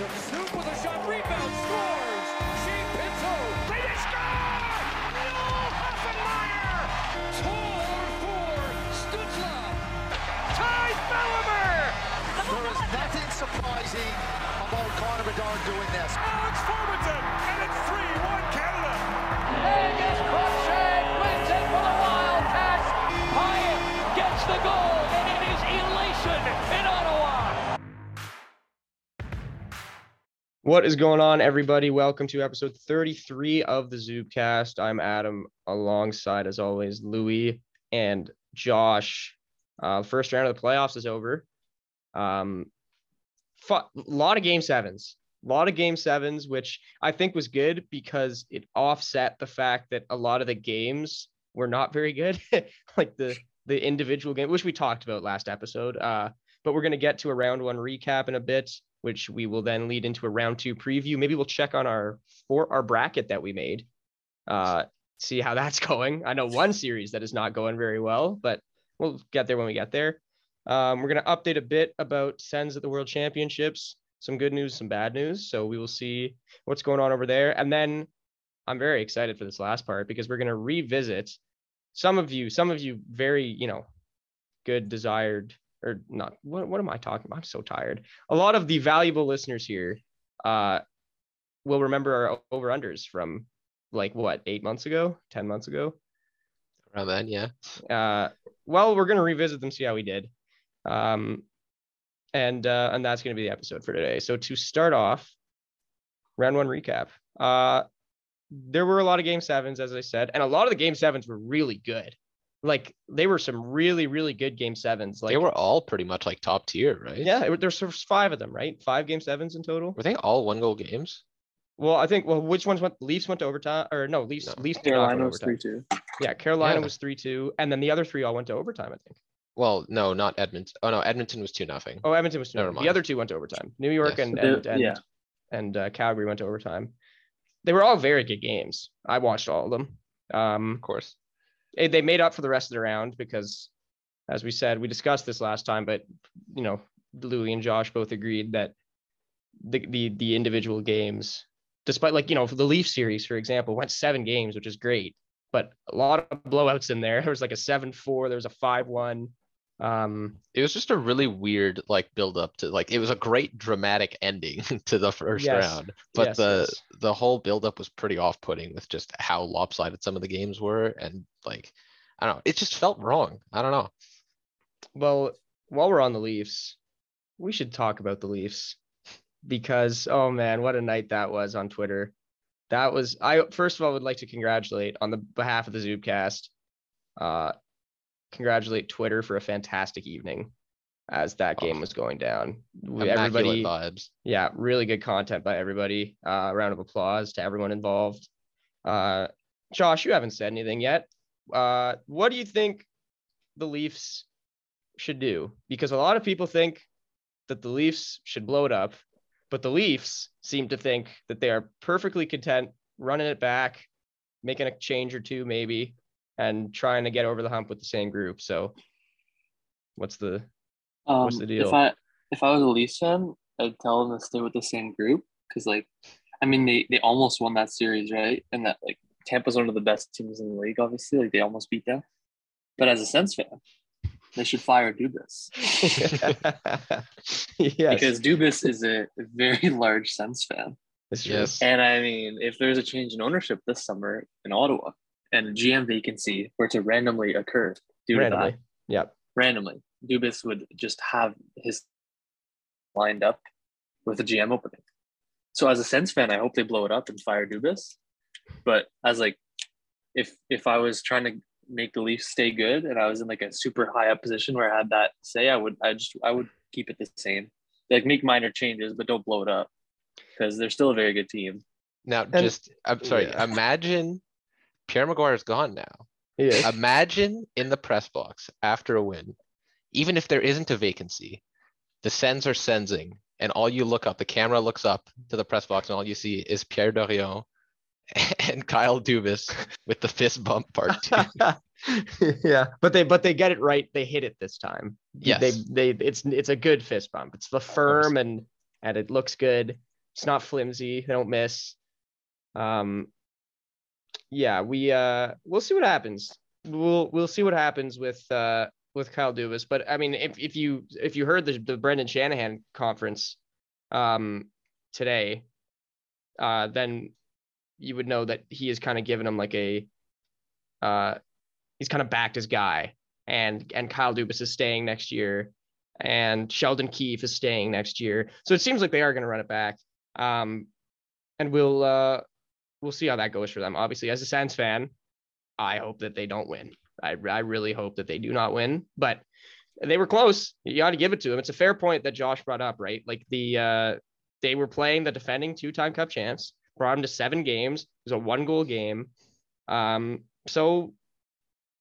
Took Soup with a shot, rebound, scores! Shane Pinto, they score! Noel Hoefenmayer! For Stützle! Ty Bellimer! There is nothing surprising about Connor Bedard doing this. Alex and it's What is going on, everybody? Welcome to episode 33 of the Zubcast. I'm Adam, alongside, as always, Louis and Josh. Uh, first round of the playoffs is over. Um, a lot of game sevens, a lot of game sevens, which I think was good because it offset the fact that a lot of the games were not very good, like the the individual game, which we talked about last episode. Uh, but we're going to get to a round one recap in a bit which we will then lead into a round two preview. Maybe we'll check on our for our bracket that we made, uh, see how that's going. I know one series that is not going very well, but we'll get there when we get there. Um, we're gonna update a bit about Sens at the World Championships. Some good news, some bad news. So we will see what's going on over there, and then I'm very excited for this last part because we're gonna revisit some of you, some of you very, you know, good desired or not what, what am i talking about? I'm so tired. A lot of the valuable listeners here uh will remember our over unders from like what eight months ago ten months ago? Around then yeah. Uh well we're gonna revisit them see how we did. Um and uh and that's gonna be the episode for today. So to start off round one recap. Uh there were a lot of game sevens as i said and a lot of the game sevens were really good like they were some really really good game sevens like they were all pretty much like top tier right? Yeah it, there's five of them right? Five game sevens in total? Were they all one goal games? Well i think well which ones went leafs went to overtime or no leafs no. leafs carolina was three two. Yeah carolina yeah. was three two and then the other three all went to overtime i think. Well no not edmonton oh no edmonton was two nothing. Oh edmonton was two Never mind. the other two went to overtime. New york yes. and and and, yeah. and uh, calgary went to overtime. They were all very good games. I watched all of them. Um of course they made up for the rest of the round because, as we said, we discussed this last time, but you know, Louie and Josh both agreed that the the the individual games, despite like you know the Leaf series, for example, went seven games, which is great, but a lot of blowouts in there. There was like a seven four, there was a five one. Um, it was just a really weird like build up to like it was a great dramatic ending to the first yes. round, but yes, the yes. the whole build up was pretty off putting with just how lopsided some of the games were and like I don't know, it just felt wrong. I don't know. Well, while we're on the Leafs, we should talk about the Leafs because oh man, what a night that was on Twitter. That was I first of all would like to congratulate on the behalf of the Zubcast. Uh, congratulate Twitter for a fantastic evening as that game Oh. was going down. Everybody, vibes. yeah, really good content by everybody. Uh, round of applause to everyone involved. Uh, Josh, you haven't said anything yet. Uh, what do you think the Leafs should do? Because a lot of people think that the Leafs should blow it up, but the Leafs seem to think that they are perfectly content running it back, making a change or two maybe, and trying to get over the hump with the same group. So, what's the Um, What's the deal? If I if I was a Leafs fan, I'd tell them to stay with the same group because, like, I mean, they they almost won that series, right? And that like Tampa's one of the best teams in the league, obviously. Like they almost beat them. But as a Sens fan, they should fire Dubas yes, because Dubas is a very large Sens fan. Yes. And I mean, if there's a change in ownership this summer in Ottawa and a GM vacancy were to randomly occur due randomly. to that, Yep. randomly, Dubas would just have his lined up with a GM opening. So as a Sens fan, I hope they blow it up and fire Dubas. But as like, if if I was trying to make the Leafs stay good and I was in like a super high up position where I had that say, I would I just I would keep it the same. Like make minor changes, but don't blow it up because they're still a very good team. Now And- just I'm sorry, yeah. imagine Pierre McGuire is gone now. Yeah. Imagine in the press box after a win, even if there isn't a vacancy, the Sens are sensing, and all you look up, the camera looks up to the press box, and all you see is Pierre Dorion and Kyle Dubas with the fist bump part two. yeah, but they but they get it right. They hit it this time. Yes. They they it's it's a good fist bump. It's the firm and and it looks good. It's not flimsy. They don't miss. Um, yeah, we uh, we'll see what happens. We'll we'll see what happens with uh with Kyle Dubas. But I mean, if if you if you heard the the Brendan Shanahan conference, um, today, uh, then you would know that he has kind of given him like a, uh, he's kind of backed his guy, and and Kyle Dubas is staying next year, and Sheldon Keefe is staying next year. So it seems like they are going to run it back. Um, and we'll uh we'll see how that goes for them. Obviously, as a Sens fan, I hope that they don't win. I I really hope that they do not win, but they were close. You got to give it to them. It's a fair point that Josh brought up, right? Like the uh they were playing the defending two-time cup champs, brought them to seven games. It was a one-goal game. Um, so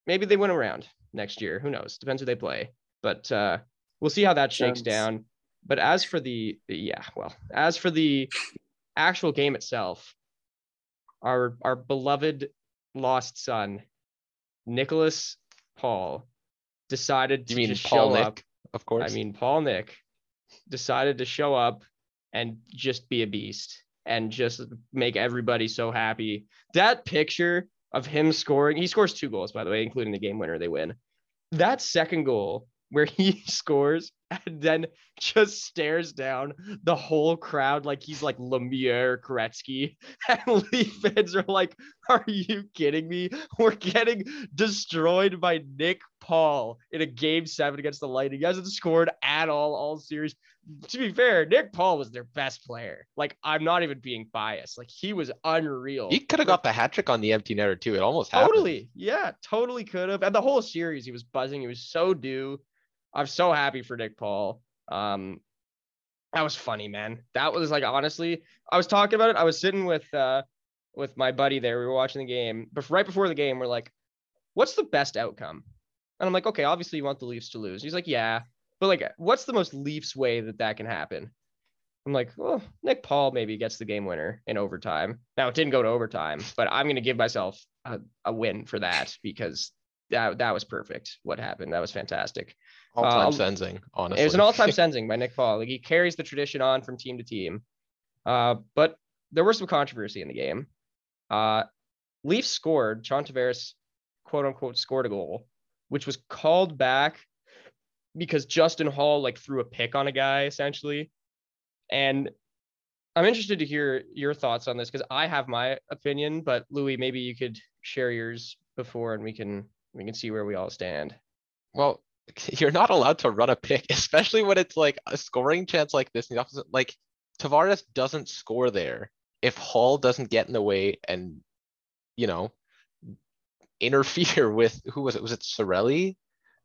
maybe they win around next year. Who knows? Depends who they play. But uh we'll see how that shakes Sounds- down. But as for the yeah, well, as for the actual game itself, our our beloved lost son, Nicholas Paul, decided You to mean just Paul show Nick, up. of course. I mean, Paul Nick decided to show up and just be a beast and just make everybody so happy. That picture of him scoring, he scores two goals, by the way, including the game winner, they win. That second goal where he scores and then just stares down the whole crowd like he's like Lemieux Gretzky. And Leaf fans are like, Are you kidding me? We're getting destroyed by Nick Paul in a game seven against the Lightning. He hasn't scored at all all series. To be fair, Nick Paul was their best player. Like, I'm not even being biased. Like, he was unreal. he could have got the hat trick on the empty netter too. It almost happened. Totally. Yeah, totally could have. And the whole series, he was buzzing. He was so due. I'm so happy for Nick Paul. Um, that was funny, man. That was like honestly, I was talking about it. I was sitting with uh with my buddy there. We were watching the game, but right before the game, we're like, "What's the best outcome?" And I'm like, "Okay, obviously you want the Leafs to lose." He's like, "Yeah, but like, what's the most Leafs way that that can happen?" I'm like, "Well, Nick Paul maybe gets the game winner in overtime." Now it didn't go to overtime, but I'm gonna give myself a, a win for that because that that was perfect. What happened? That was fantastic. All time Um, sensing, honestly. It was an all-time sensing by Nick Paul. Like he carries the tradition on from team to team. Uh, but there was some controversy in the game. Uh, Leafs scored. John Tavares, quote unquote, scored a goal, which was called back because Justin Holl like threw a pick on a guy essentially. And I'm interested to hear your thoughts on this because I have my opinion, but Louis, maybe you could share yours before and we can we can see where we all stand. Well, you're not allowed to run a pick, especially when it's like a scoring chance like this. in The opposite, like Tavares doesn't score there if Holl doesn't get in the way and, you know, interfere with who was it? Was it Cirelli?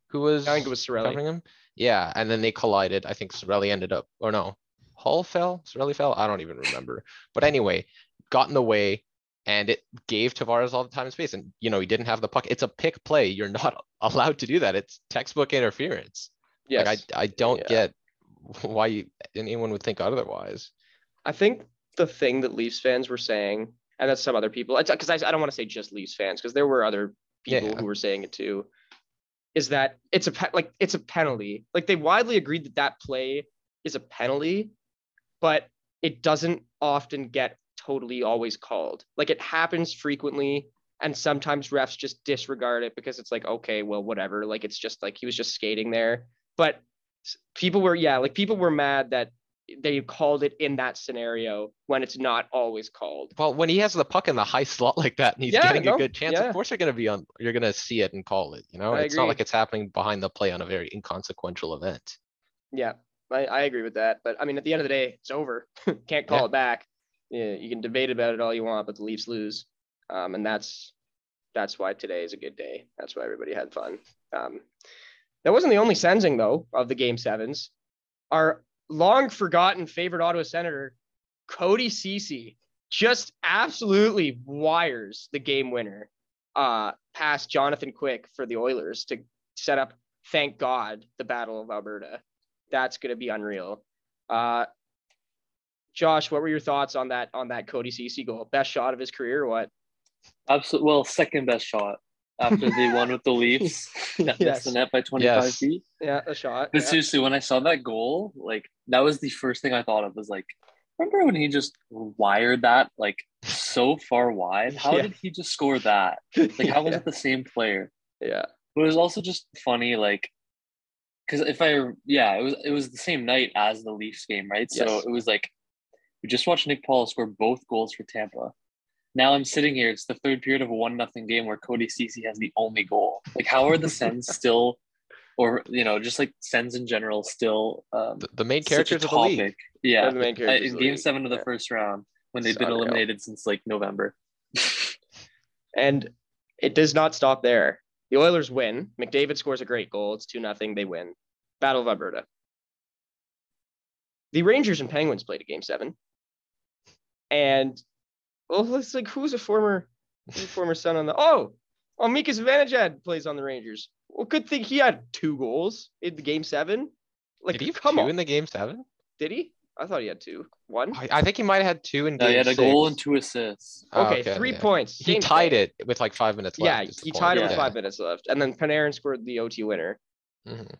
Who was I think it was Cirelli. covering him? Yeah, and then they collided. I think Cirelli ended up, or no, Holl fell. Cirelli fell. I don't even remember. But anyway, got in the way, and it gave Tavares all the time and space. And you know he didn't have the puck. It's a pick play. You're not allowed to do that. It's textbook interference. Yes. Like I I don't Yeah. get why you, anyone would think otherwise. I think the thing that Leafs fans were saying, and that's some other people, because I, I don't want to say just Leafs fans, because there were other people Yeah. who were saying it too, is that it's a pe- like it's a penalty. Like they widely agreed that that play is a penalty, but it doesn't often get totally always called. Like it happens frequently, and sometimes refs just disregard it because it's like okay, well whatever. Like it's just like he was just skating there, but people were yeah, like people were mad that they called it in that scenario when it's not always called. Well, when he has the puck in the high slot like that and he's Yeah, getting no, a good chance, yeah. of course you're gonna be on. You're gonna see it and call it. You know, I it's not like it's happening behind the play on a very inconsequential event. Yeah, I, I agree with that. But I mean, at the end of the day, it's over. Can't call Yeah. it back. You can debate about it all you want, but the Leafs lose, um, and that's that's why today is a good day. That's why everybody had fun. Um, that wasn't the only sensing though of the game sevens. Our long forgotten favorite Ottawa Senator, Cody Ceci, just absolutely wires the game winner uh, past Jonathan Quick for the Oilers to set up, thank God, the Battle of Alberta. That's going to be unreal. Uh, Josh, what were your thoughts on that on that Cody Ceci goal? Best shot of his career or what? Absolutely. Well, second best shot after the one with the Leafs that Yes. missed the net by 25 Yes. feet. Yeah, a shot. But yeah. seriously, when I saw that goal, like that was the first thing I thought of was like Remember when he just wired that like so far wide? How Yeah. did he just score that? Like, how was yeah. it the same player? yeah. But it was also just funny, like, because if I, yeah, it was it was the same night as the Leafs game, right? So it was like we just watched Nick Paul score both goals for Tampa. Now I'm sitting here. It's the third period of a one nothing game where Cody Ceci has the only goal. Like, how are the Sens still, or you know, just like Sens in general, still um, The, the main such characters of the league. Yeah, the main uh, characters in game league. seven of the Yeah. first round when they've It's been unreal. eliminated since like November. And it does not stop there. The Oilers win. McDavid scores a great goal. It's 2 nothing. They win. Battle of Alberta. The Rangers and Penguins played a game seven. And well, it's like who's a former who's a former son on the oh oh Mika Zibanejad plays on the Rangers. Well, good thing he had two goals in the game seven. Like Did he come two on. in the game seven? Did he? I thought he had two. One. I, I think he might have had two in No, game he had a six. goal and two assists. Oh, Okay, three yeah. points. He tied six. it with like five minutes Yeah, left. is the he point. tied it with Yeah. five minutes left, and then Panarin scored the OT winner. Mhm.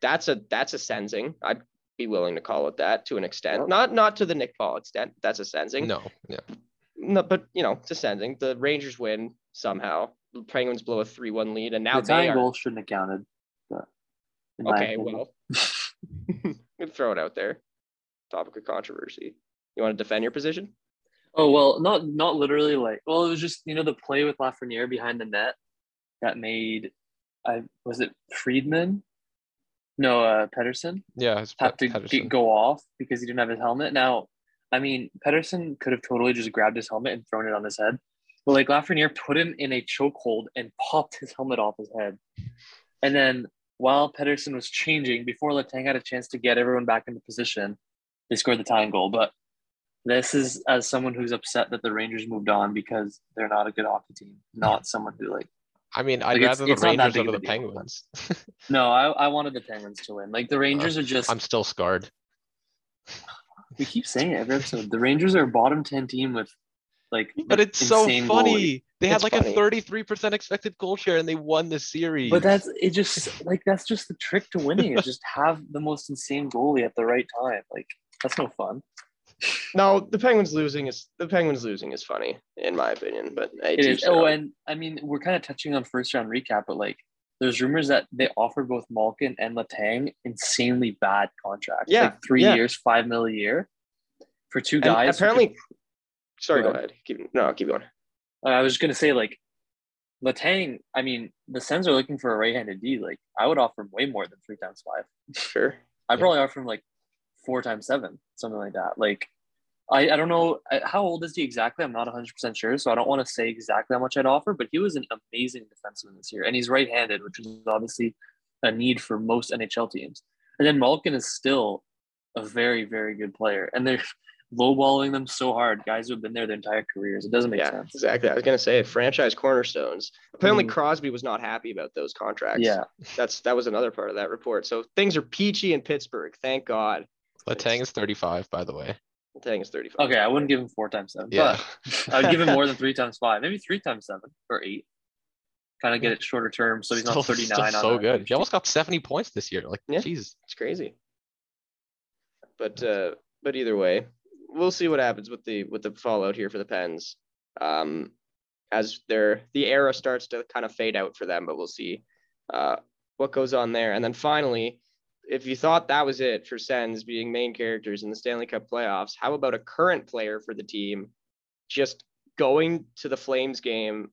That's a that's a sensing. I'd be willing to call it that to an extent. Not not to the Nick Paul extent. That's a sensing. No, yeah. No, but you know, it's a sensing. The Rangers win somehow. The Penguins blow a three-one lead, and now the they tying are goal shouldn't have counted. But okay. Well, we'll throw it out there. Topic of controversy. You want to defend your position? Oh well, not not literally like. Well, it was just you know the play with Lafreniere behind the net that made. I was it Friedman. No, uh, Pettersson Yeah, had to get, go off because he didn't have his helmet. Now, I mean, Pettersson could have totally just grabbed his helmet and thrown it on his head, but like Lafreniere put him in a chokehold and popped his helmet off his head, and then while Pettersson was changing, before Letang had a chance to get everyone back into position, they scored the tying goal. But this is as someone who's upset that the Rangers moved on because they're not a good hockey team, not someone who like. I mean, I'd Like, it's- rather the it's Rangers over the deal. Penguins. No, I, I wanted the Penguins to win. Like the Rangers are just. I'm still scarred. we keep saying it every episode. The Rangers are a bottom ten team with, like. But it's so insane goalie. funny. They had like funny. a 33% expected goal share and they won the series. But that's it. Just like that's just the trick to winning is just have the most insane goalie at the right time. Like that's no fun. No, the Penguins losing is the Penguins losing is funny in my opinion, but It is. Oh, and I mean, we're kind of touching on first round recap, but like, there's rumors that they offered both Malkin and Letang insanely bad contracts. Yeah, like three yeah. years, five mil a year, for two guys. who apparently, could- sorry, Go go ahead. Keep, no, keep going. Uh, I was just gonna say like, Letang. I mean, the Sens are looking for a right-handed D. Like, I would offer him way more than three times five. Sure. I'd Yeah. probably offer him like four times seven, something like that. Like, I, I don't know how old is he exactly. I'm not 100 percent sure, so I don't want to say exactly how much I'd offer. But he was an amazing defenseman this year, and he's right-handed, which is obviously a need for most NHL teams. And then Malkin is still a very, very good player, and they're lowballing them so hard. Guys who have been there their entire careers. It doesn't make yeah, sense. exactly. I was gonna say franchise cornerstones. Apparently, Mhm. Crosby was not happy about those contracts. Yeah, that's that was another part of that report. So things are peachy in Pittsburgh. Thank God. Letang is 35, by the way. Letang is 35. okay. I wouldn't give him four times seven, Yeah. but I would give him more than three times five, maybe three times seven or eight. Kind of get it shorter term, so he's Still- not 39. on so a- good. He almost got 70 points this year. Like, Yeah. jeez. It's crazy. But uh, but either way, we'll see what happens with the with the fallout here for the Pens. Um, as their the era starts to kind of fade out for them, but we'll see uh, what goes on there. And then finally, if you thought that was it for Sens being main characters in the Stanley Cup playoffs, how about a current player for the team just going to the Flames game,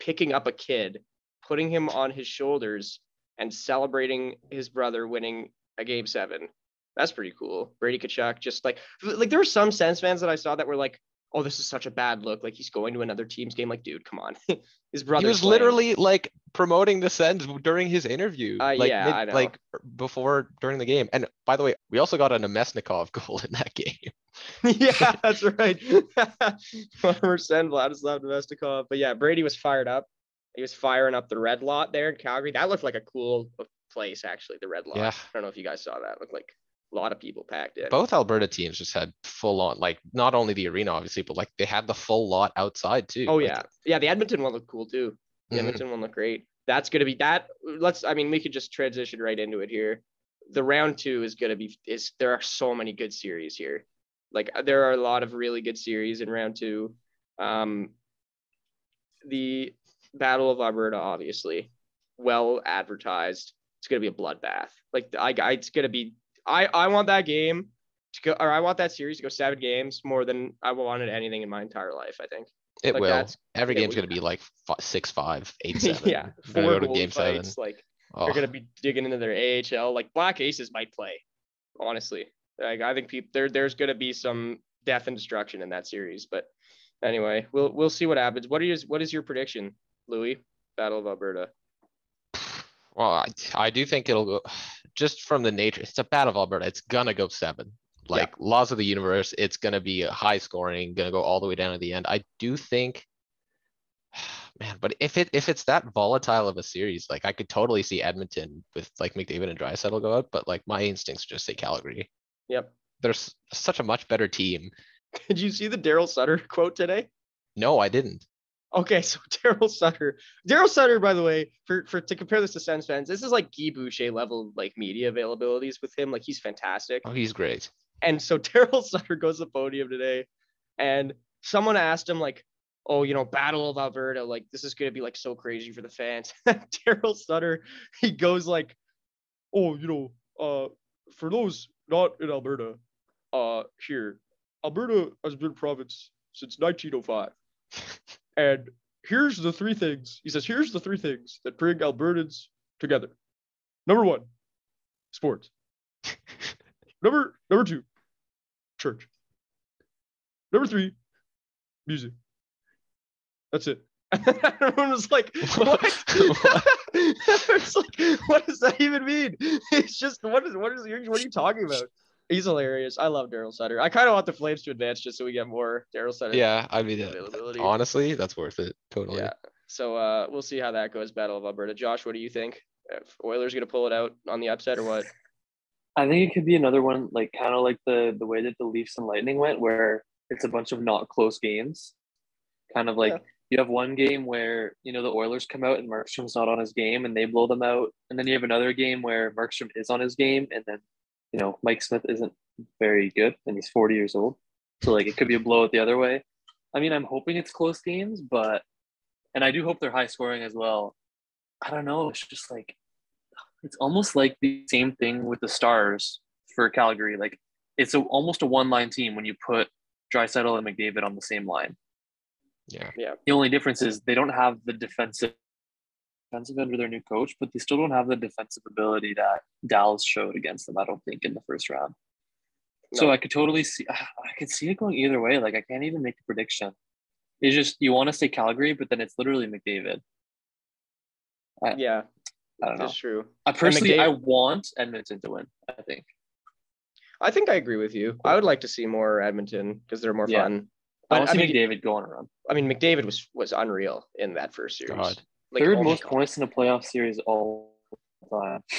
picking up a kid, putting him on his shoulders, and celebrating his brother winning a game seven? That's pretty cool. Brady Tkachuk, just like like there were some Sens fans that I saw that were like, "Oh, this is such a bad look. Like he's going to another team's game. Like, dude, come on." his brother. He was literally like promoting the Sens during his interview. Uh, like, yeah, I know. like before during the game. And by the way, we also got a Namestnikov goal in that game. yeah, that's right. Former Sen Vladislav Namestnikov. But yeah, Brady was fired up. He was firing up the red lot there in Calgary. That looked like a cool place, actually. The red lot. Yeah. I don't know if you guys saw that. It looked like a lot of people packed in. Both Alberta teams just had full on, like not only the arena, obviously, but like they had the full lot outside too. Oh Like, yeah, yeah. The Edmonton one looked cool too. The Mhm. Edmonton one looked great. That's gonna be that. Let's. I mean, we could just transition right into it here. The round two is gonna be. Is there are so many good series here. Like there are a lot of really good series in round two. Um, the Battle of Alberta, obviously, well advertised. It's gonna be a bloodbath. Like I, I it's gonna be. I I want that game to go, or I want that series to go seven games more than I wanted anything in my entire life. I think. It Like, will. Every it game's will. gonna be like fi- six, five, eight, seven. yeah, four go to game seven. fights. Like Oh, they're gonna be digging into their AHL. Like Black Aces might play. Honestly, like I think people there there's gonna be some death and destruction in that series. But anyway, we'll we'll see what happens. What is what is your prediction, Louis? Battle of Alberta. Well, I, I do think it'll go just from the nature. It's a battle of Alberta. It's gonna go seven. Yeah. Like laws of the universe, it's gonna be a high scoring, gonna go all the way down to the end. I do think, man, but if it if it's that volatile of a series, like I could totally see Edmonton with like McDavid and Draisaitl go out. But like my instincts just say Calgary. Yep. They're such a much better team. Did you see the Daryl Sutter quote today? No, I didn't. Okay, so Daryl Sutter, Daryl Sutter, by the way, for for to compare this to Sens fans, this is like Guy Boucher level like media availabilities with him. Like he's fantastic. Oh, he's great. And so Daryl Sutter goes to the podium today, and someone asked him like, "Oh, you know, Battle of Alberta, like this is gonna be like so crazy for the fans." Daryl Sutter, he goes like, "Oh, you know, uh, for those not in Alberta, uh, here, Alberta has been a province since 1905, and here's the three things." He says, "Here's the three things that bring Albertans together. Number one, sports. Number number two, church. Number three, music. That's it. Everyone was like, what? it's like, what does that even mean? It's just what is what is what are you talking about? He's hilarious. I love Daryl Sutter. I kind of want the Flames to advance just so we get more Daryl Sutter Yeah, I mean, uh, availability. honestly, that's worth it. Totally. Yeah. So uh, we'll see how that goes. Battle of Alberta. Josh, what do you think? If Oilers gonna pull it out on the upset or what? I think it could be another one, like kind of like the the way that the Leafs and Lightning went, where it's a bunch of not close games. Kind of like Yeah. you have one game where you know the Oilers come out and Markstrom's not on his game and they blow them out, and then you have another game where Markstrom is on his game and then you know Mike Smith isn't very good and he's forty years old, so like it could be a blowout the other way. I mean, I'm hoping it's close games, but and I do hope they're high scoring as well. I don't know. It's just like it's almost like the same thing with the Stars for Calgary. Like it's a, almost a one line team when you put Draisaitl and McDavid on the same line. Yeah, yeah. The only difference is they don't have the defensive defensive under their new coach, but they still don't have the defensive ability that Dallas showed against them. I don't think in the first round. So I could totally see. I could see it going either way. Like I can't even make a prediction. It's just you want to say Calgary, but then it's literally McDavid. Yeah, I don't know. that's true. I personally, I want Edmonton to win. I think. I think I agree with you. I would like to see more Edmonton because they're more Yeah. fun. I But want I to see mean, McDavid go on a run. I mean, McDavid was was unreal in that first series. God. Like, Third oh most God. points in a playoff series all time.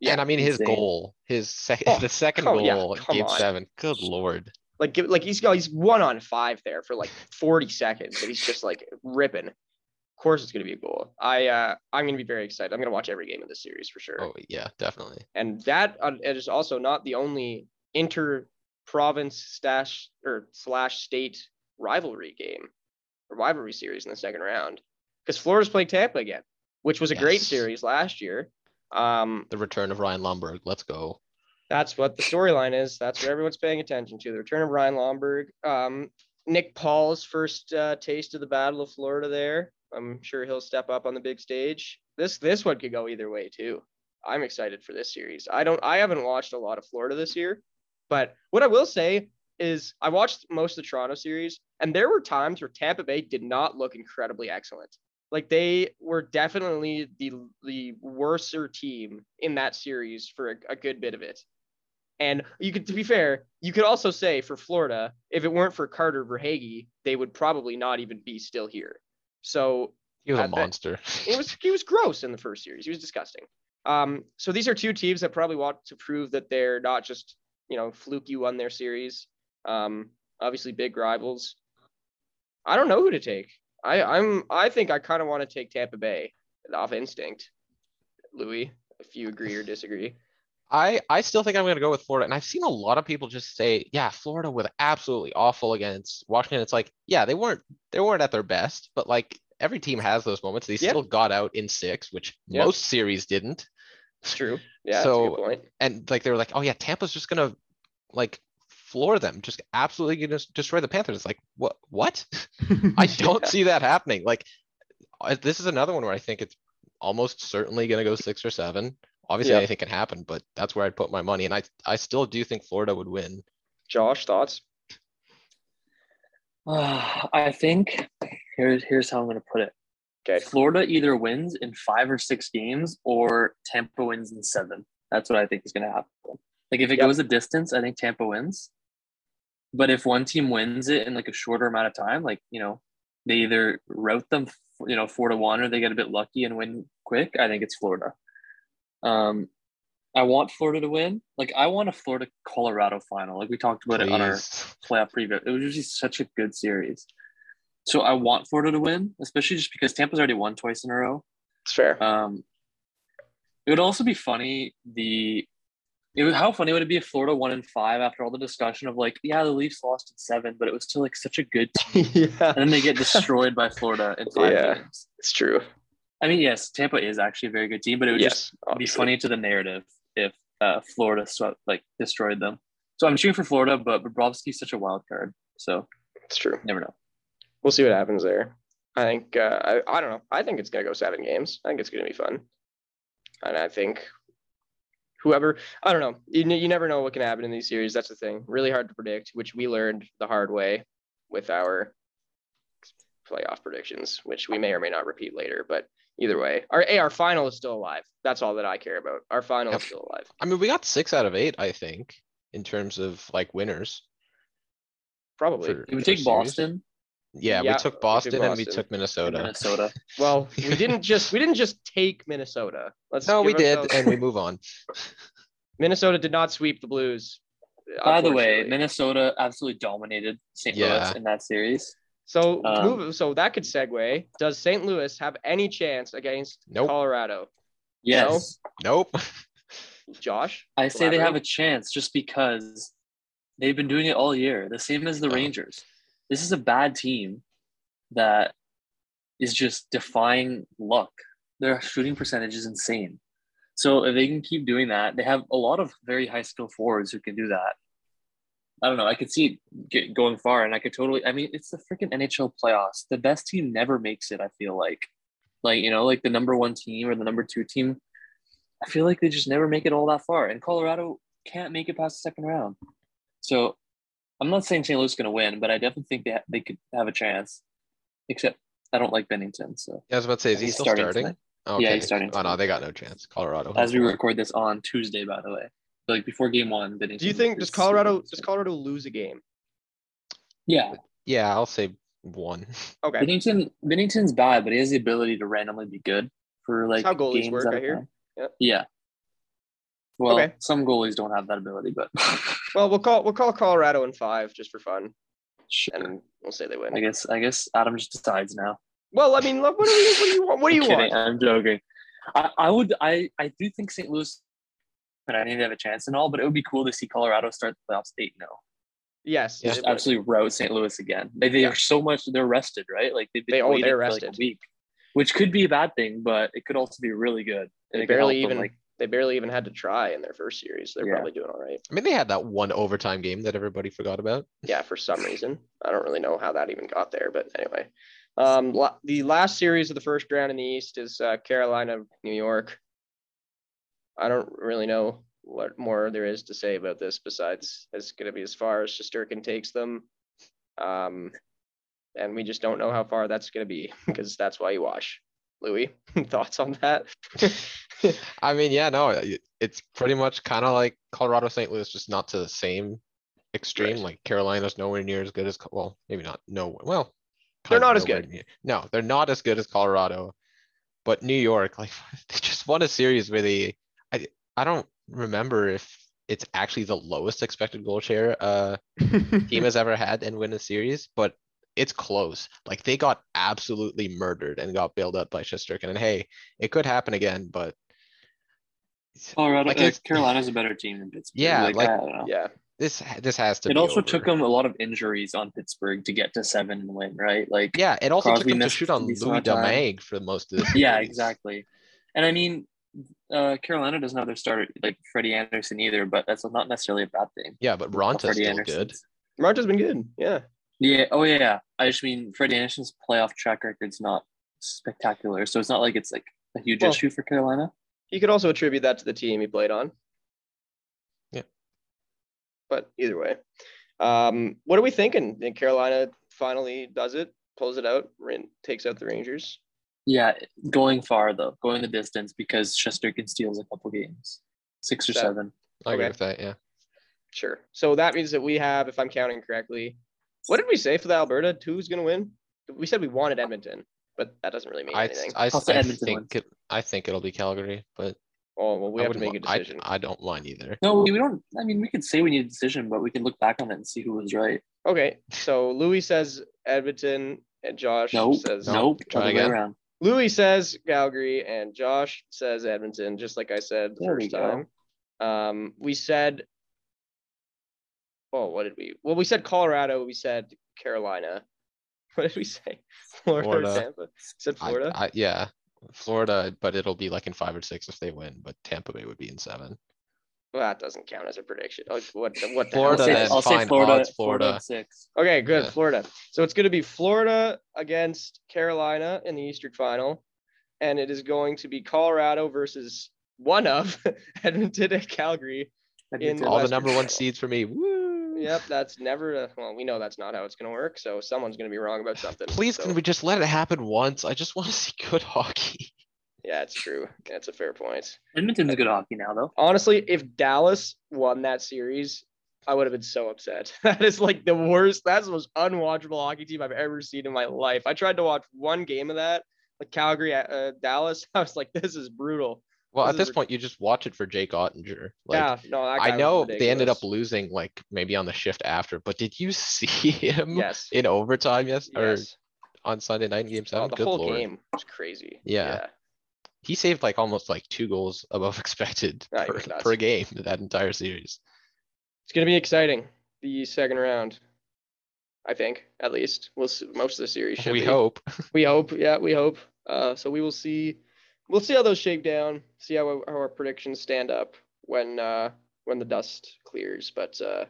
Yeah, and I mean his insane. goal, his second, Oh, the second come- yeah, goal, come game on. seven. Good lord. Like, give- like he's he's one on five there for like 40 seconds, and he's just like ripping. Of course, it's gonna be a goal. I uh, I'm gonna be very excited. I'm gonna watch every game of this series for sure. Oh yeah, definitely. and that uh, it is also not the only inter province stash or slash state rivalry game or rivalry series in the second round because Florida's playing Tampa again, which was a great series last year. Um, The return of Ryan Lomberg. Let's go. that's what the storyline is. That's what everyone's paying attention to. The return of Ryan Lomberg. Um, Nick Paul's first uh, taste of the Battle of Florida. There, I'm sure he'll step up on the big stage. This this one could go either way too. I'm excited for this series. I don't. I haven't watched a lot of Florida this year, but what I will say is I watched most of the Toronto series, and there were times where Tampa Bay did not look incredibly excellent. Like they were definitely the the worser team in that series for a, a good bit of it. And you could, to be fair, you could also say for Florida, if it weren't for Carter Verhaeghe, they would probably not even be still here. So He was a monster. it was he was gross in the first series. He was disgusting. Um, so these are two teams that probably want to prove that they're not just you know fluky won their series. Um, obviously big rivals. I don't know who to take. I I'm I think I kind of want to take Tampa Bay off instinct. Louis, if you agree or disagree. I, I still think I'm gonna go with Florida, and I've seen a lot of people just say, yeah, Florida was absolutely awful against Washington. It's like, yeah, they weren't they weren't at their best, but like every team has those moments. They still got out in six, which most series didn't. It's true. Yeah, that's a So- good point. And like they were like, oh yeah, Tampa's just gonna like floor them, just absolutely gonna destroy the Panthers. It's like, what what? I don't Yeah. see that happening. Like, this is another one where I think it's almost certainly gonna go six or seven. Obviously, Yeah. anything can happen, but that's where I'd put my money, and I I still do think Florida would win. Josh, thoughts? Uh, I think here's here's how I'm gonna put it. Okay. Florida either wins in five or six games, or Tampa wins in seven. That's what I think is gonna happen. Like if it Yep. goes a distance, I think Tampa wins. But if one team wins it in like a shorter amount of time, like you know, they either route them, you know, four to one, or they get a bit lucky and win quick. I think it's Florida. Um, I want Florida to win. Like I want a Florida Colorado final. Like we talked about it on our Please. playoff preview. It was just such a good series. So I want Florida to win, especially just because Tampa's already won twice in a row. It's fair. Um, it would also be funny the it would how funny would it be if Florida won in five after all the discussion of like, yeah, the Leafs lost in seven, but it was still like such a good team. yeah, And then they get destroyed by Florida in five Yeah. games. it's true. I mean, yes, Tampa is actually a very good team, but it would just Yes, be funny to the narrative if uh, Florida swept like destroyed them. So I'm cheering for Florida, but Bobrovsky's such a wild card. So It's true. never know. We'll see what happens there. I think uh, I, I don't know. I think it's gonna go seven games. I think it's gonna be fun, and I think whoever I don't know. You, you never know what can happen in these series. That's the thing. Really hard to predict, which we learned the hard way with our playoff predictions, which we may or may not repeat later. But either way, our hey, our final is still alive. That's all that I care about. Our final is still alive. I mean, we got six out of eight, I think, in terms of like winners. Probably. for- Did we for take series. Boston Yeah, Yeah, we took we took Boston and we Boston. took and Minnesota. Minnesota? Well, we didn't just we didn't just take Minnesota. Let's No, we did, and we move on. Minnesota did not sweep the Blues. By the way. Minnesota absolutely dominated St. Yeah. Louis in that series. So Um, move, so that could segue. Does St. Louis have any chance against Nope. Colorado? Yes, Nope. Josh, I say they have a chance just because they've been doing it all year. The same as the Yeah. Rangers. This is a bad team that is just defying luck. Their shooting percentage is insane. So if they can keep doing that, they have a lot of very high skill forwards who can do that. I don't know. I could see it going far, and I could totally. I mean, it's the freaking NHL playoffs. The best team never makes it. I feel like, like you know, like the number one team or the number two team. I feel like they just never make it all that far, and Colorado can't make it past the second round. So, I'm not saying St. Louis is going to win, but I definitely think they ha- they could have a chance. Except I don't like Binnington. So yeah, I was about to say, is he He's still starting starting? tonight. Oh, okay. Yeah, he's starting Oh no, they got no chance. Colorado. as we record this on Tuesday, by the way, like before game one, Binnington. do you think does Colorado does Colorado lose a game? Yeah, Yeah, I'll say one. Okay, Binnington. Binnington's bad, but he has the ability to randomly be good for like how goalies games work, at I a hear. Yep. Yeah. Well, Okay. some goalies don't have that ability, but well we'll call we'll call Colorado in five just for fun, sure. and we'll say they win. I guess I guess Adam just decides now. Well, I mean, look, what do you what do you want? What do you I'm kidding. want? I'm joking. I, I would I I do think St. Louis, but I think they have a chance and all. But it would be cool to see Colorado start the playoffs eight zero. Oh. Yes, Yeah. it Just would. absolutely rout St. Louis again. They, they Yeah. are so much. They're rested, right? Like they've been They- oh, they're for like a week, which could be a bad thing, but it could also be really good. They It barely even like they barely even had to try in their first series. They're Yeah. probably doing all right. I mean, they had that one overtime game that everybody forgot about. Yeah, for some reason. I don't really know how that even got there, but anyway. Um, la- the last series of the first round in the East is uh, Carolina, New York. I don't really know what more there is to say about this besides it's going to be as far as Shesterkin takes them. Um, and we just don't know how far that's going to be because that's why you watch. Louis, thoughts on that? I mean, yeah, no, it's pretty much kind of like Colorado, St. Louis, just not to the same extreme. Right. Like Carolina's nowhere near as good as, well, maybe not, no, well. They're not as good. near- No, they're not as good as Colorado. But New York, like, they just won a series where they, I, I don't remember if it's actually the lowest expected goal share, uh, team has ever had and win a series, but it's close. Like they got absolutely murdered and got bailed out by Shesterkin. And hey, it could happen again, but Colorado, Like uh, Carolina's a better team than Pittsburgh. Yeah, like, like- I don't know. Yeah. This this has to. It be also over. took them a lot of injuries on Pittsburgh to get to seven and win, right? Like, Yeah, it also Crosby took them to shoot on decent Louis amount. Domingue for most of the yeah, exactly. And I mean, uh, Carolina doesn't have their starter like Freddie Andersen either, but that's not necessarily a bad thing. Yeah, but Raanta's Freddie still Andersen. good. Marta's been good. Yeah. Yeah. Oh yeah, yeah. I just mean Freddie Andersen's playoff track record's not spectacular, so it's not like it's like a huge Well- issue for Carolina. You could also attribute that to the team he played on. Yeah. But either way, um, what are we thinking? Think Carolina finally does it, pulls it out, Rin- takes out the Rangers. Yeah, going far though, going the distance because Shesterkin steals a couple games, six or That- seven. I agree Okay. with that. Yeah. Sure. So that means that we have, if I'm counting correctly, what did we say for the Alberta? Who's going to win? We said we wanted Edmonton, but that doesn't really mean I anything. I, I'll I think it, I think it'll be Calgary, but oh well, we I have to wouldn't make a wa- I- decision. I, don't mind either. No, we don't. I mean, we could say we need a decision, but we can look back on it and see who was right. Okay, so Louis says Edmonton, and Josh Nope. says Nope. try again. around. Louis says Calgary, and Josh says Edmonton, just like I said the There we first go. time. Um, we said, oh, what did we? Well, we said Colorado. We said Carolina. What did we say? Florida, or Florida. Tampa. Said Florida. I, yeah, Florida, but it'll be like in five or six if they win. But Tampa Bay would be in seven. well, that doesn't count as a prediction. Oh, like, what? the- What the I'll Florida say. I'll say Florida. odds, Florida. Florida. six. Okay, good. Yeah. Florida. So it's going to be Florida against Carolina in the Eastern Final, and it is going to be Colorado versus one of Edmonton and Calgary. Edmonton. All the Western number one seeds for me. Woo! Yep, that's never. A, well, we know that's not how it's going to work. So someone's going to be wrong about something. Please, so, can we just let it happen once? I just want to see good hockey. Yeah, it's true. That's a fair point. Edmonton's good hockey now, though. Honestly, if Dallas won that series, I would have been so upset. That is like the worst. That's the most unwatchable hockey team I've ever seen in my life. I tried to watch one game of that, like Calgary, uh, Dallas. I was like, this is brutal. Well, at this point, you just watch it for Jake Oettinger. Like, yeah, no, that guy I was know they ended up losing like maybe on the shift after, but did you see him Yes. in overtime yes, or Yes. on Sunday night in game Oh, seven? the Good whole lord. game was crazy. Yeah. He saved like almost like two goals above expected Yeah, he per, was nuts. per game that entire series. It's gonna be exciting. The second round, I think, at least. We'll see, most of the series should We be. hope. We hope. Yeah, we hope. Uh, so we will see. We'll see how those shake down. See how, how our predictions stand up when uh, when the dust clears. But uh,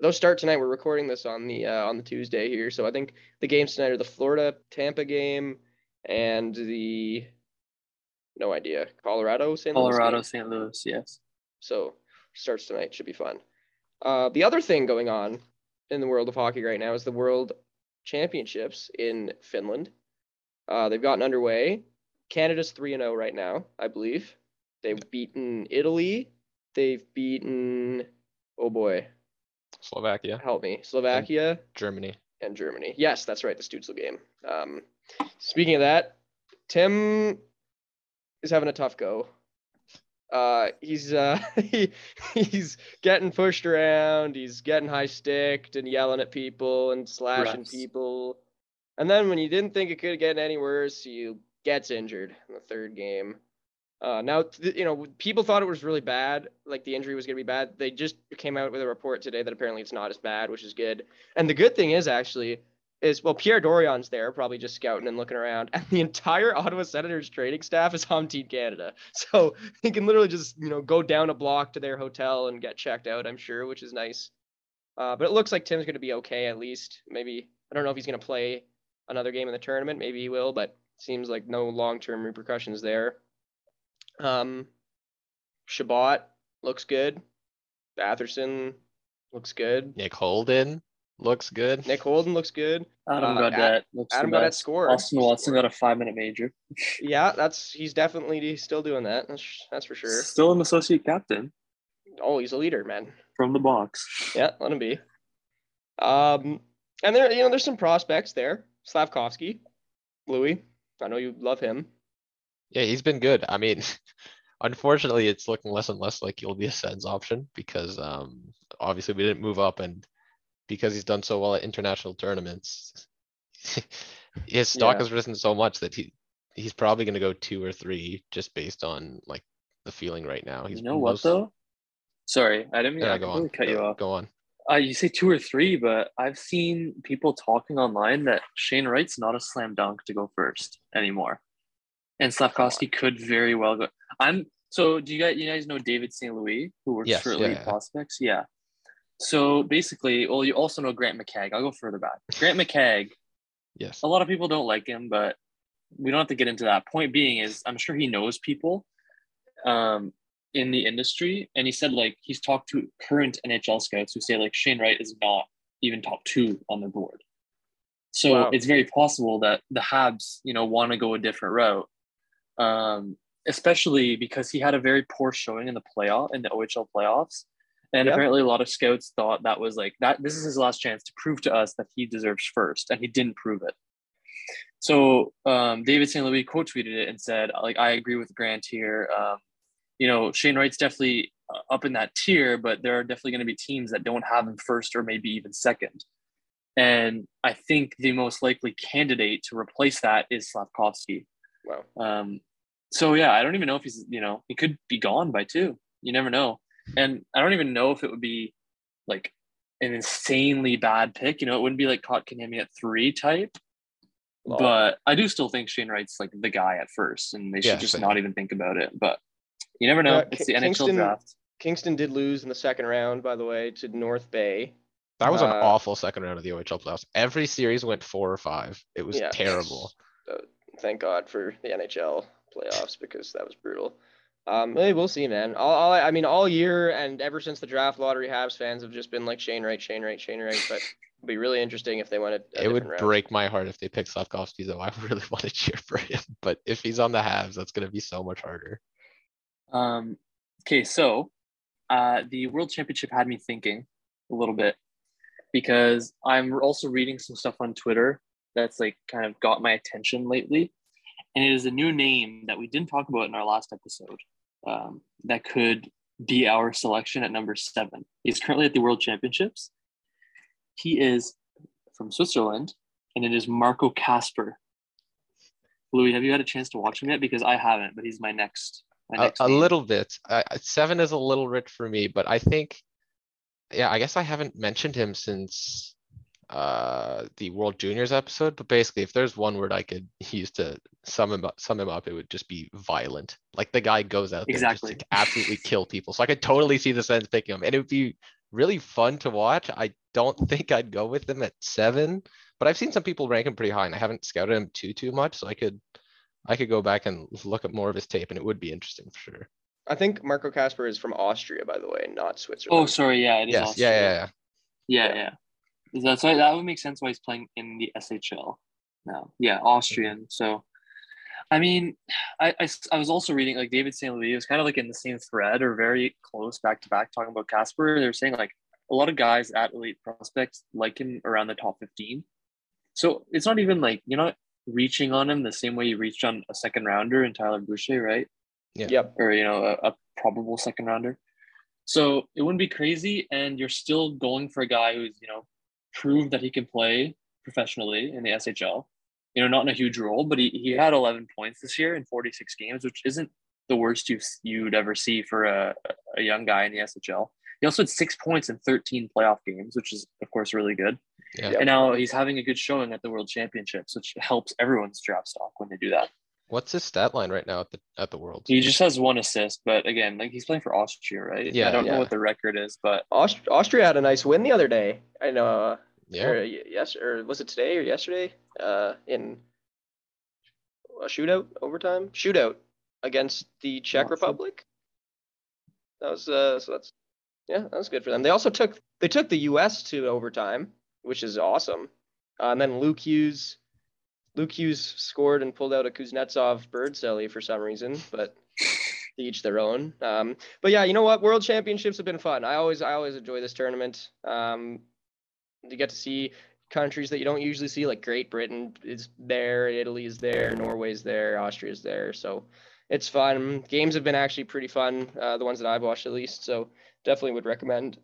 those start tonight. We're recording this on the uh, on the Tuesday here, so I think the games tonight are the Florida Tampa game and the no idea Colorado St. Louis Colorado. St. Louis. Yes. So starts tonight. Should be fun. Uh, the other thing going on in the world of hockey right now is the World Championships in Finland. Uh, they've gotten underway. Canada's three and zero right now, I believe. They've beaten Italy. They've beaten oh boy, Slovakia, help me, Slovakia Germany. and Germany. Yes, that's right, the Stützle game. Um, speaking of that, Tim is having a tough go. Uh, he's uh, he, he's getting pushed around. He's getting high sticked and yelling at people and slashing people. And then when you didn't think it could get any worse, he gets injured in the third game. Uh, now, th- you know, people thought it was really bad, like the injury was going to be bad. They just came out with a report today that apparently it's not as bad, which is good. And the good thing is actually is well, Pierre Dorion's there, probably just scouting and looking around, and the entire Ottawa Senators training staff is on Team Canada, so he can literally just you know go down a block to their hotel and get checked out. I'm sure, which is nice. Uh, but it looks like Tim's going to be okay at least. Maybe I don't know if he's going to play another game in the tournament. Maybe he will, but seems like no long-term repercussions there. Um, Chabot looks good. Batherson looks good. Nick Holden looks good. Nick Holden looks good. Adam Uh, Gaudette looks Adam the Gaudette best. scored. Austin Watson got a five minute major. Yeah, that's he's definitely still doing that. That's that's for sure. Still an associate captain Oh, he's a leader, man. from the box. Yeah, let him be. Um, and there, you know, there's some prospects there. Slafkovsky, Louis. I know you love him. Yeah, he's been good. I mean, unfortunately, it's looking less and less like he'll be a Sens option because um, obviously we didn't move up, and because he's done so well at international tournaments, his stock Yeah. has risen so much that he he's probably going to go two or three just based on like the feeling right now. He's you know what though? Sorry, I didn't mean Yeah, I go on. cut you off. Go on. Uh, you say two or three, but I've seen people talking online that Shane Wright's not a slam dunk to go first anymore, and Slafkovsky could very well go. I'm so. Do you guys you guys know David St. Louis who works Yes, for Elite yeah. Prospects? Yeah. So basically, well, you also know Grant McCagg. I'll go further back. Grant McCagg. Yes. A lot of people don't like him, but we don't have to get into that. Point being is, I'm sure he knows people um, in the industry, and he said like he's talked to current NHL scouts who say like Shane Wright is not even top two on their board. So Wow. it's very possible that the Habs, you know, want to go a different route, um, especially because he had a very poor showing in the playoff in the OHL playoffs, and Yeah. apparently a lot of scouts thought that was like that. This is his last chance to prove to us that he deserves first, and he didn't prove it. So um, David St. Louis quote tweeted it and said, like, I agree with Grant here. Um, you know, Shane Wright's definitely uh, up in that tier, but there are definitely going to be teams that don't have him first or maybe even second. And I think the most likely candidate to replace that is Slafkovsky. Wow. Um, so yeah, I don't even know if he's, you know, he could be gone by two. You never know. And I don't even know if it would be like an insanely bad pick. You know, it wouldn't be like Kotkaniemi at three type. Lol. But I do still think Shane Wright's like the guy at first, and they should Yeah, just same. not even think about it. But you never know. Yeah, it's Ki- the NHL Kingston- draft. Kingston did lose in the second round, by the way, to North Bay. That was an Uh, awful second round of the OHL playoffs. Every series went four or five. It was Yeah. terrible. Thank God for the NHL playoffs because that was brutal. Um, hey, we'll see, man. All, all I mean, all year and ever since the draft lottery, Habs fans have just been like Shane Wright, Shane Wright, Shane Wright. But it'd be really interesting if they went a, a it would different route. break my heart if they picked Slafkovsky though. I really want to cheer for him. But if he's on the Habs, that's gonna be so much harder. Um, okay, so uh, the World Championship had me thinking a little bit because I'm also reading some stuff on Twitter that's like kind of got my attention lately, and it is a new name that we didn't talk about in our last episode um, that could be our selection at number seven. He's currently at the World Championships. He is from Switzerland, and it is Marco Kasper. Louis, have you had a chance to watch him yet? Because I haven't, but he's my next. A, a little bit. I- seven is a little rich for me, but I think, yeah, I guess I haven't mentioned him since uh the World Juniors episode. But basically, if there's one word I could use to sum him up, sum him up, it would just be violent. Like the guy goes out there Exactly. just to absolutely kill people. So I could totally see the Sens picking him, and it would be really fun to watch. I don't think I'd go with him at seven, but I've seen some people rank him pretty high, and I haven't scouted him too too much, so I could. I could go back and look at more of his tape, and it would be interesting for sure. I think Marco Kasper is from Austria, by the way, not Switzerland. Oh, sorry. Yeah, it is. Yes, Austria. yeah, yeah, yeah. yeah, Yeah. yeah. That's why that would make sense why he's playing in the SHL now. Yeah, Austrian. Mm-hmm. So, I mean, I, I, I was also reading like David St. Louis was kind of like in the same thread or very close back to back talking about Kasper. They're saying like a lot of guys at elite prospects like him around the top 15. So it's not even like you're not reaching on him the same way you reached on a second rounder in Tyler Boucher, right? Yep. or you know a, a probable second rounder. So it wouldn't be crazy, and you're still going for a guy who's you know proved that he can play professionally in the SHL. You know, not in a huge role, but he, he had 11 points this year in 46 games, which isn't the worst you've, you'd ever see for a, a young guy in the SHL. He also had six points in 13 playoff games, which is of course really good. Yeah. And now he's having a good showing at the World Championships, which helps everyone's draft stock when they do that. What's his stat line right now at the at the World? He just has one assist, but again, like he's playing for Austria, right? Yeah, I don't yeah. know what the record is, but Aust- Austria had a nice win the other day. I know. Uh, yeah. Or yes, or was it today or yesterday? Uh, in a shootout overtime shootout against the Czech Not. Republic. That was uh, so that's yeah, that was good for them. They also took they took the U.S. to overtime, which is awesome. Uh, and then Luke Hughes, Luke Hughes scored and pulled out a Kuznetsov bird celly for some reason, but each their own. Um, but yeah, you know what? World Championships have been fun. I always I always enjoy this tournament. Um, you get to see countries that you don't usually see, like Great Britain is there, Italy is there, Norway's there, Austria's there. So it's fun. Games have been actually pretty fun, uh, the ones that I've watched at least. So definitely would recommend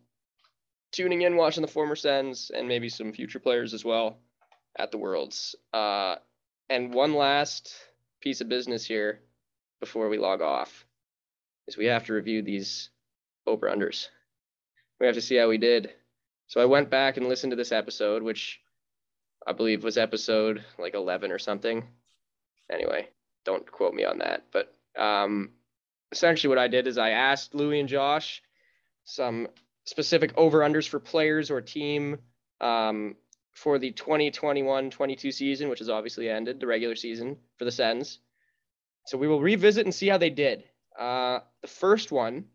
tuning in, watching the former Sens, and maybe some future players as well at the Worlds. Uh, and one last piece of business here before we log off. is we have to review these over unders. We have to see how we did. So I went back and listened to this episode, which I believe was episode like 11 or something. Anyway, don't quote me on that. But um, essentially, what I did is I asked Louis and Josh some specific over unders for players or team um, for the 2021 22 season, which has obviously ended, the regular season for the Sens. So we will revisit and see how they did. Uh, the first one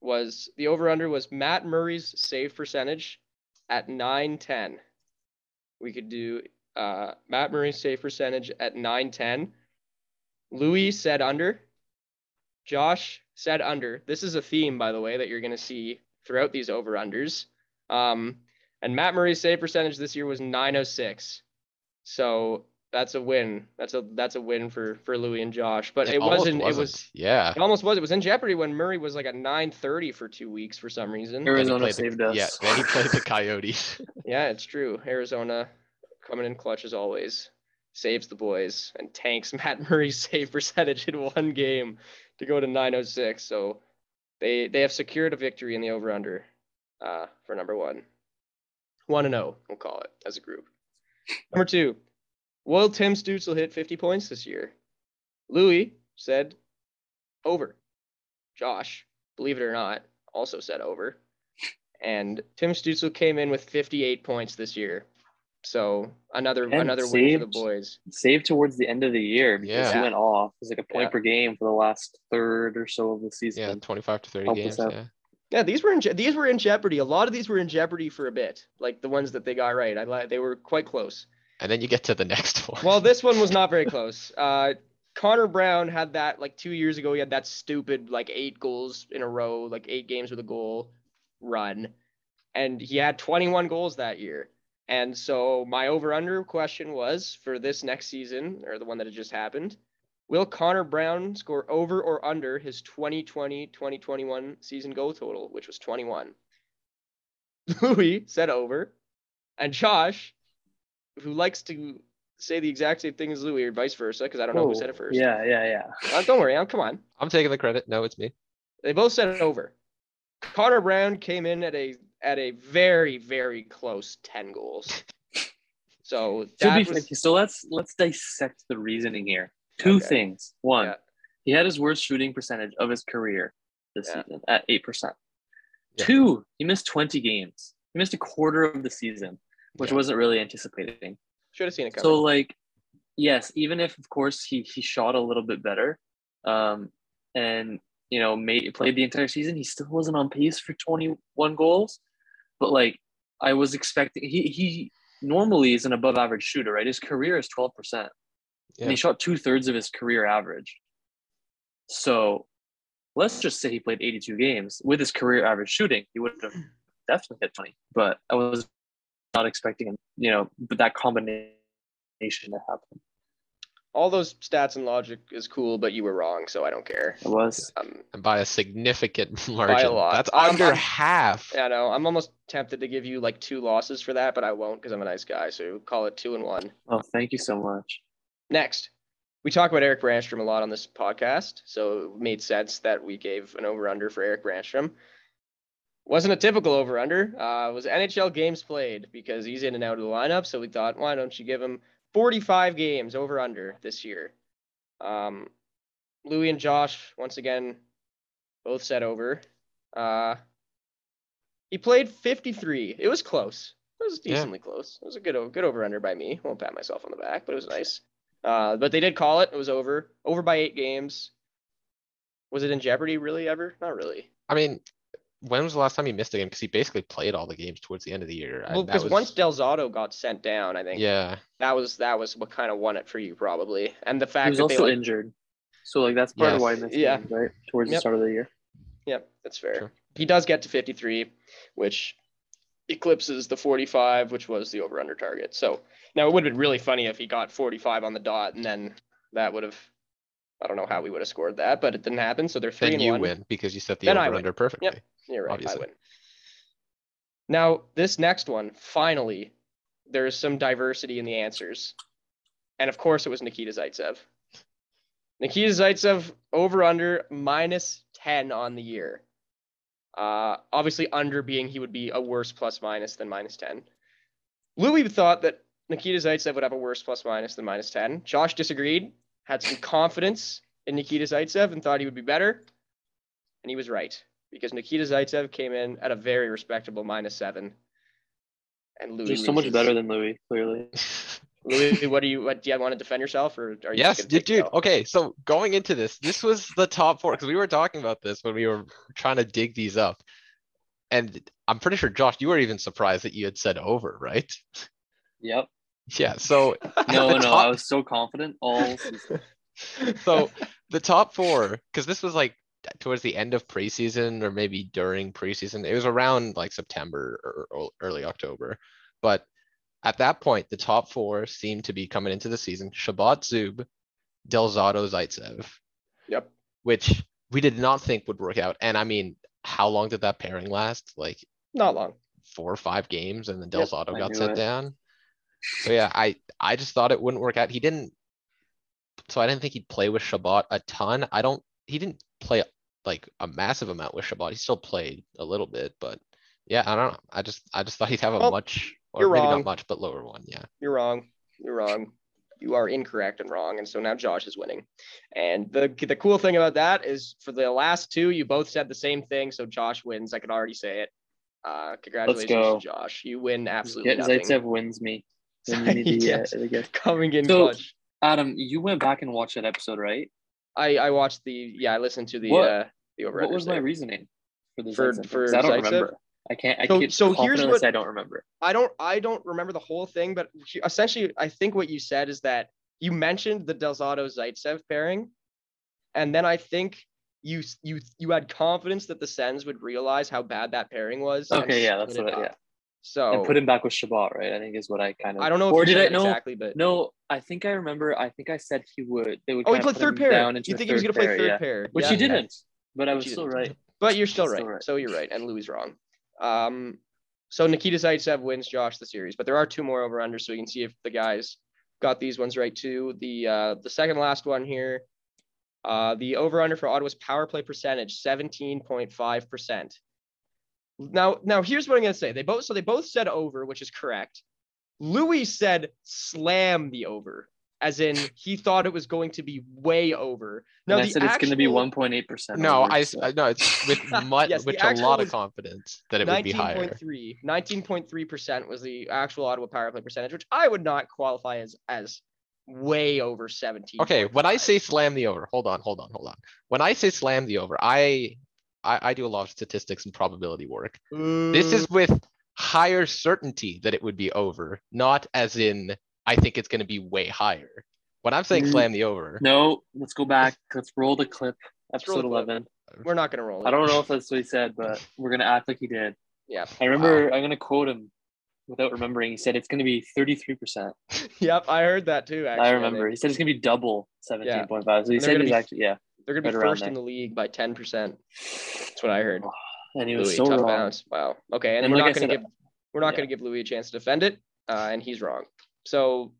was the over under was Matt Murray's save percentage at 910. We could do uh, Matt Murray's save percentage at 910. Louis said under. Josh said under. This is a theme, by the way, that you're going to see throughout these over unders. Um, and Matt Murray's save percentage this year was 906. So that's a win. That's a that's a win for for Louis and Josh. But it, almost wasn't, It was. Yeah. It almost was. It was in jeopardy when Murray was like at 930 for two weeks for some reason. Arizona played the- saved us. Yeah. Then he played the Coyotes. Yeah, it's true. Arizona coming in clutch as always, saves the boys and tanks Matt Murray's save percentage in one game to go to 906. So they they have secured a victory in the over under uh, for number one. One and zero, we'll call it as a group. Number two, will Tim Stützle hit 50 points this year? Louis said over. Josh, believe it or not, also said over. And Tim Stützle came in with 58 points this year. So another And another win for the boys. Saved towards the end of the year because Yeah. he went off. It was like a point Yeah. per game for the last third or so of the season. yeah. 25 to 30 Help games. Yeah. Yeah, these were in je- these were in jeopardy. A lot of these were in jeopardy for a bit, like the ones that they got right. I li- they were quite close. And then you get to the next one. Well, this one was not very close. Uh, Connor Brown had that like two years ago. He had that stupid like eight goals in a row, like eight games with a goal run, and he had 21 goals that year. And so my over under question was for this next season or the one that had just happened. Will Connor Brown score over or under his 2020 2021 season goal total, which was 21? Louis said over, and Josh, who likes to say the exact same thing as Louis or vice versa, because I don't know who said it Oh, first. Yeah, yeah, yeah. Uh, don't worry, uh, come on. I'm taking the credit. No, it's me. They both said it over. Connor Brown came in at a at a very very close 10 goals. So that be was, fair, so let's let's dissect the reasoning here. Two Okay. things. One, Yeah. he had his worst shooting percentage of his career this Yeah. season at eight percent. Yeah. Two, he missed 20 games. He missed a quarter of the season, which Yeah. wasn't really anticipating. should have seen it coming. So like, yes, even if of course he he shot a little bit better, um, and you know made played the entire season, he still wasn't on pace for 21 goals. But like, I was expecting he he normally is an above average shooter, right? His career is 12 percent, and he shot two thirds of his career average. So let's just say he played 82 games with his career average shooting, he would have definitely hit 20. But I was not expecting you know, but that combination to happen. All those stats and logic is cool, but you were wrong, so I don't care. It was Um, by a significant margin. lot. That's I'm- under I'm- half. yeah, know. I'm almost tempted to give you like two losses for that, but I won't because I'm a nice guy. So call it two and one. oh, thank you so much. Next, we talk about Erik Brännström a lot on this podcast, so it made sense that we gave an over under for Erik Brännström. Wasn't a typical over under. Uh, was NHL games played because he's in and out of the lineup. So we thought, why don't you give him 45 games over under this year? Um, Louis and Josh once again both said over. Uh, he played 53. It was close. It was Yeah. decently close. It was a good good over under by me. Won't pat myself on the back, but it was nice. Uh, but they did call it. It was over. Over by eight games. Was it in jeopardy really ever? Not really. I mean, when was the last time he missed a game? Because he basically played all the games towards the end of the year. Well, because was- once Del Zotto got sent down, I think Yeah. that was that was what kind of won it for you probably. And the He fact was that they also like, injured. So like that's part of why he missed Yeah. games, right? Towards the Yep. start of the year. Yep, that's fair. Sure. He does get to 53, which eclipses the 45, which was the over under target. So now it would have been really funny if he got 45 on the dot, and then that would have, I don't know how we would have scored that, but it didn't happen. So they're three Then and you one. win because you set the Then over under perfectly. You're right. obviously. I win. Now, this next one, finally, there's some diversity in the answers. And of course, it was Nikita Zaitsev. Nikita Zaitsev over under minus 10 on the year. Uh, obviously, under being he would be a worse plus minus than minus 10. Louis thought that Nikita Zaitsev would have a worse plus minus than minus 10. Josh disagreed, had some confidence in Nikita Zaitsev and thought he would be better. And he was right because Nikita Zaitsev came in at a very respectable minus seven. And Louis You're so much better than Louis, clearly. Louis, what do you what do you want to defend yourself or are you Yes, dude, dude. Okay, so going into this, this was the top four because we were talking about this when we were trying to dig these up. And I'm pretty sure, Josh, you were even surprised that you had said over, right? Yep. Yeah. So No, no, top- I was so confident all so the top four, because this was like towards the end of preseason or maybe during preseason. It was around like September or, early October. But at that point, the top four seemed to be coming into the season. Chabot Zub, Del Zotto Zaitsev, Yep. which we did not think would work out. And I mean, how long did that pairing last? Like Not long. four or five games and then Yep, Del Zotto I got sent it. down. So yeah, I I just thought it wouldn't work out. He didn't. So I didn't think he'd play with Chabot a ton. I don't. He didn't play like a massive amount with Chabot. He still played a little bit, but yeah, I don't know. I just I just thought he'd have a Well, much or you're maybe wrong. not much, but lower one. Yeah. You're wrong. You're wrong. You are incorrect and wrong. And so now Josh is winning. And the the cool thing about that is for the last two, you both said the same thing. So Josh wins. I can already say it. Uh, congratulations, go. Josh. You win absolutely Get nothing. Zaitsev wins me. Wins me the, Yes. uh. Coming in So- clutch. Adam, you went back and watched that episode, right? I I watched the yeah I listened to the What- uh the over What was my reasoning for the For- for I don't Zaitsev? remember. I can't. I So- can't. so here's what- I don't remember. I don't I don't remember the whole thing, but essentially I think what you said is that you mentioned the Del Zotto Zaitsev pairing, and then I think you you you had confidence that the Sens would realize how bad that pairing was. Okay, yeah, that's what. it I, yeah, So and put him back with Chabot, right? I think is what I kind of. I don't know Or you did I know? exactly, but No, I think I remember. I think I said he would. They would. oh, he played put third pair. Down You think he was gonna play pair, third yeah. pair, Which Yeah. he didn't. But I was still right. But you're still Still right. right. So you're right, and Louis wrong. Um, so Nikita Zaitsev wins Josh the series, but there are two more over under, so we can see if the guys got these ones right too. The uh, the second last one here, uh, the over under for Ottawa's power play percentage, seventeen point five percent. Now, now here's what I'm gonna say. They both so they both said over, which is correct. Louis said slam the over, as in he thought it was going to be way over. Now and I the said it's going to be one point eight percent. No, I s- I- no, it's with much Yes, with a lot of confidence that it would be higher. 19.3 19.3% was the actual Ottawa power play percentage, which I would not qualify as as way over 17. Okay, when I say slam the over, hold on, hold on, hold on. When I say slam the over, I I, I do a lot of statistics and probability work. This is with higher certainty that it would be over, not as in I think it's going to be way higher. When I'm saying Mm. slam the over, No, let's go back. Let's roll the clip. Episode the clip. eleven. we're not going to roll it. I don't know if that's what he said, but we're gonna act like he did. Yeah. I remember. I'm gonna quote him without remembering. He said it's gonna be 33 percent. Yep, I heard that too. Actually, I remember. He said it's gonna be double 17.5. So he said he's be- actually yeah. They're going to be right around first in the league by 10%. That's what I heard. And he was Louis, so tough wrong. bounce. Wow. Okay, and, And we're like not going to said, give we're not yeah. going to give Louis a chance to defend it, uh, and he's wrong. So,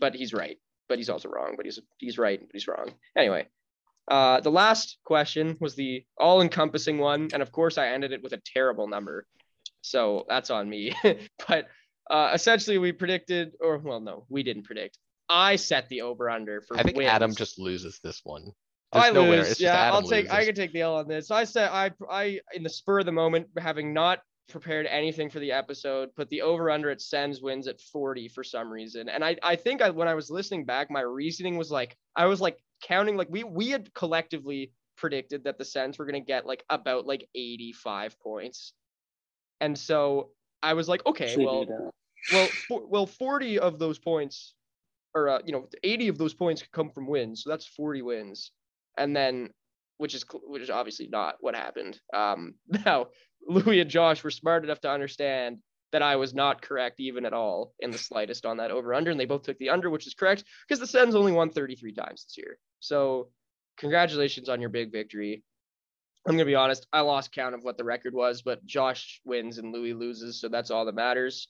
but he's right. But he's also wrong. But he's he's right. But he's wrong. Anyway, uh, the last question was the all-encompassing one, and of course, I ended it with a terrible number. So that's on me. but uh, essentially, we predicted, or well, no, we didn't predict. I set the over/under for. I think wins. Adam just loses this one. I There's no lose. winner. It's just yeah, Adam I'll take. I can take the L on this. I said I I in the spur of the moment, having not prepared anything for the episode, put the over under at Sens wins at 40 for some reason. And I I think I, when I was listening back, my reasoning was like I was like counting like we we had collectively predicted that the Sens were gonna get like about like 85 points, and so I was like, okay, Should well well, for, well, 40 of those points, or uh, you know, 80 of those points could come from wins, so that's 40 wins, and then, which is which is obviously not what happened. Um, now Louis and Josh were smart enough to understand that I was not correct even at all in the slightest on that over under, and they both took the under, which is correct because the Sens only won 33 times this year. So, congratulations on your big victory. I'm gonna be honest, I lost count of what the record was, but Josh wins and Louis loses, so that's all that matters.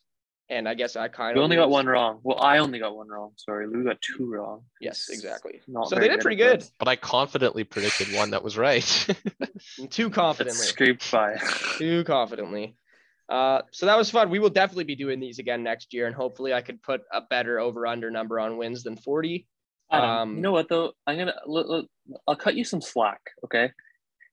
And I guess I kind of You only got one wrong. Well, I only got one wrong. Sorry, Lou got two wrong. Yes, exactly. Not So they did pretty at good. But I confidently predicted one that was right. Too That's confidently. scraped by. Too confidently. Uh, so that was fun. We will definitely be doing these again next year, and hopefully, I could put a better over/under number on wins than forty. Adam, Um, you know what though? I'm gonna l- l- I'll cut you some slack, okay?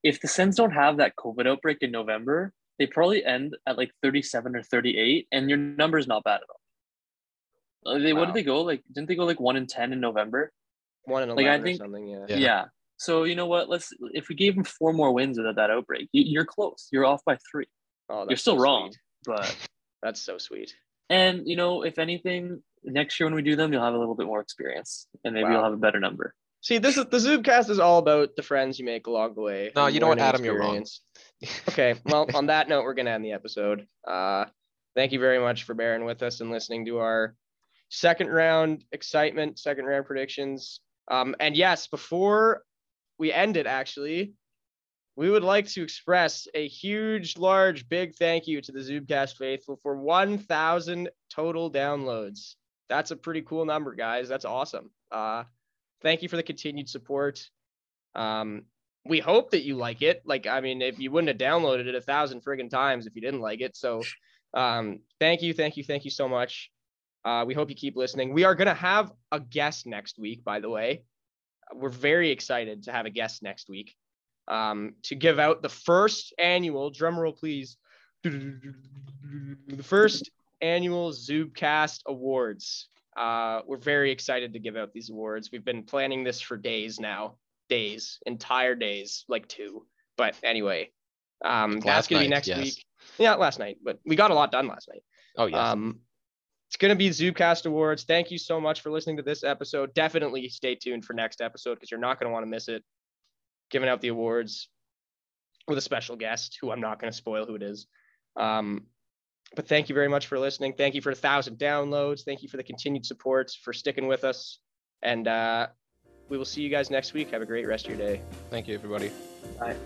If the Sens don't have that COVID outbreak in November, they probably end at like 37 or 38, and your number is not bad at all. They what did they go like? Didn't they go like one in 10 in November? One and Like, I eleven think- or something. Yeah. Yeah. Yeah. So you know what? Let's if we gave them four more wins without that outbreak, you, you're close. You're off by three, Oh, You're still so wrong. sweet. but That's so sweet. and you know if anything, next year when we do them, you'll have a little bit more experience, and maybe Wow. you'll have a better number. See, this is the Zubcast is all about the friends you make along the way. No, you know what, Adam, you're wrong. Okay, well, on that note, we're gonna end the episode. Uh, thank you very much for bearing with us and listening to our second round excitement, second round predictions. Um, and yes, before we end it, actually, we would like to express a huge, large, big thank you to the Zubcast faithful for 1,000 total downloads. That's a pretty cool number, guys. That's awesome. Uh, thank you for the continued support. Um, we hope that you like it. Like, I mean, if you wouldn't have downloaded it a thousand friggin' times if you didn't like it. So, um, thank you, thank you, thank you so much. Uh, we hope you keep listening. We are gonna have a guest next week, by the way. We're very excited to have a guest next week um, to give out the first annual drum roll, please. The first annual Zubcast Awards. Uh, we're very excited to give out these awards. We've been planning this for days now, days, entire days, like two. But anyway, um, that's gonna be next yes. week. Yeah, last night, but we got a lot done last night. Oh yes. Um, it's going to be Zubcast Awards. Thank you so much for listening to this episode. Definitely stay tuned for next episode because you're not going to want to miss it. Giving out the awards with a special guest who I'm not going to spoil who it is. Um, but thank you very much for listening. Thank you for a thousand downloads. Thank you for the continued support, for sticking with us. And uh, we will see you guys next week. Have a great rest of your day. Thank you, everybody. Bye.